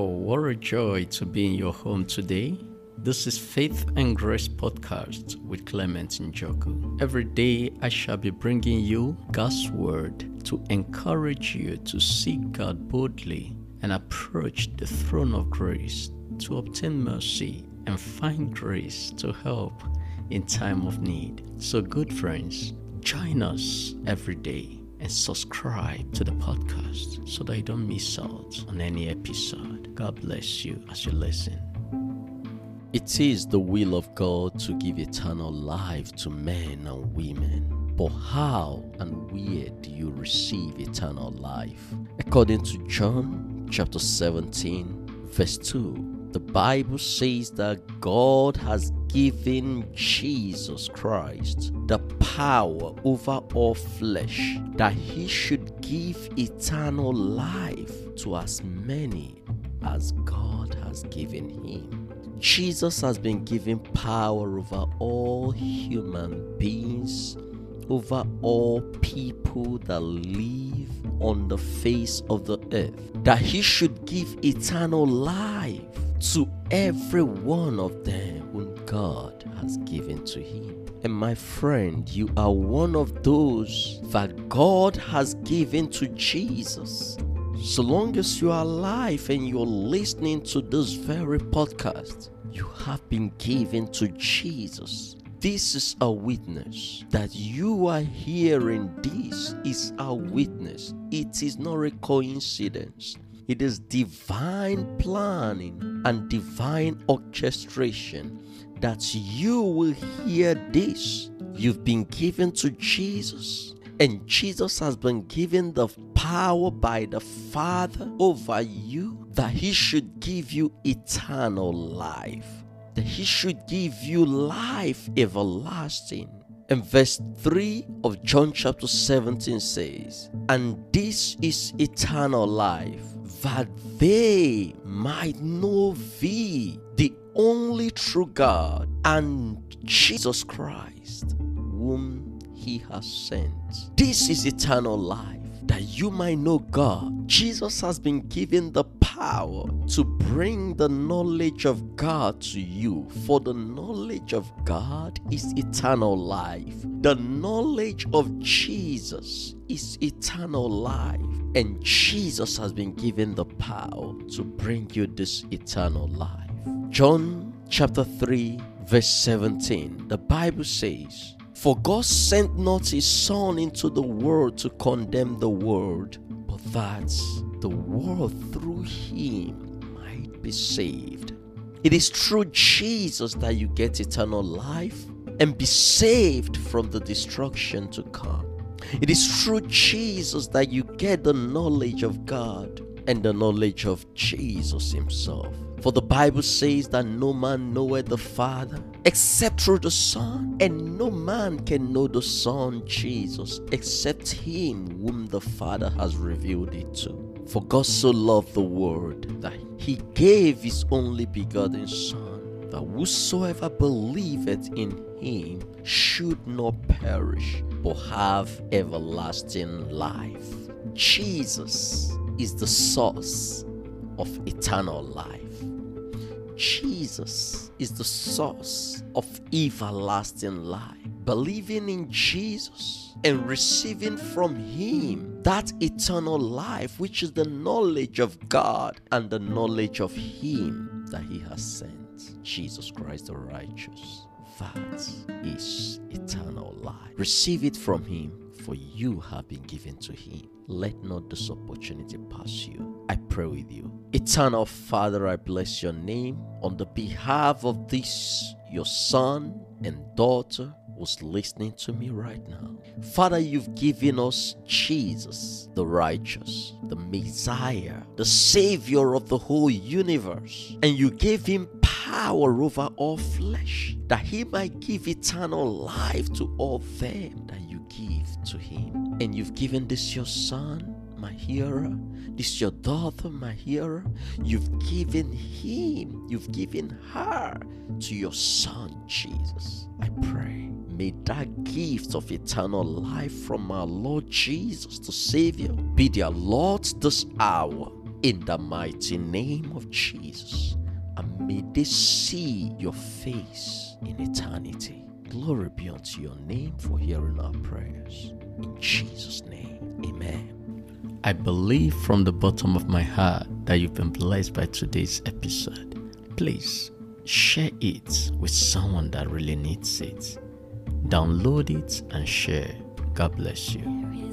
Oh, what a joy to be in your home today. This is Faith and Grace Podcast with Clement Njoku. Every day I shall be bringing you God's Word to encourage you to seek God boldly and approach the throne of grace to obtain mercy and find grace to help in time of need. So, good friends, join us every day and subscribe to the podcast so that you don't miss out on any episode. God bless you as you listen. It is the will of God to give eternal life to men and women. But how and where do you receive eternal life? According to John chapter 17, verse 2, the Bible says that God has given Jesus Christ the power over all flesh, that he should give eternal life to as many as God has given him. Jesus has been given power over all human beings, over all people that live on the face of the earth, that he should give eternal life to every one of them God has given to him. And my friend, you are one of those that God has given to Jesus. So long as you are alive and you're listening to this very podcast, you have been given to Jesus. This is a witness that you are hearing. This is a witness. It is not a coincidence. It is divine planning and divine orchestration that you will hear this. You've been given to Jesus, and Jesus has been given the power by the Father over you that He should give you eternal life, that He should give you life everlasting. And verse 3 of John chapter 17 says, And this is eternal life, that they might know thee, the only true God, and Jesus Christ, whom he has sent. This is eternal life, that you might know God. Jesus has been given the power to bring the knowledge of God to you, for the knowledge of God is eternal life. The knowledge of Jesus is eternal life. And Jesus has been given the power to bring you this eternal life. John chapter 3, verse 17, the Bible says, For God sent not his Son into the world to condemn the world, but that the world through him might be saved. It is through Jesus that you get eternal life and be saved from the destruction to come. It is through Jesus that you get the knowledge of God and the knowledge of Jesus Himself. For the Bible says that no man knoweth the Father except through the Son, and no man can know the Son Jesus except him whom the Father has revealed it to. For God so loved the world that He gave His only begotten Son, that whosoever believeth in Him should not perish but have everlasting life. Jesus is the source of eternal life. Jesus is the source of everlasting life. Believing in Jesus and receiving from Him that eternal life, which is the knowledge of God and the knowledge of Him that He has sent, Jesus Christ the righteous. That is eternal life. Receive it from Him, for you have been given to Him. Let not this opportunity pass you. I pray with you. Eternal Father, I bless your name on the behalf of this, your son and daughter who's listening to me right now. Father, you've given us Jesus, the righteous, the Messiah, the Savior of the whole universe, and you gave him power over all flesh, that he might give eternal life to all them that you give to him. And you've given this your son, my hearer, this your daughter, my hearer. You've given him, you've given her to your son, Jesus. I pray. May that gift of eternal life from our Lord Jesus, the Savior, be their Lord this hour in the mighty name of Jesus. May they see your face in eternity. Glory be unto your name for hearing our prayers. In Jesus' name, amen. I believe from the bottom of my heart that you've been blessed by today's episode. Please share it with someone that really needs it. Download it and share. God bless you.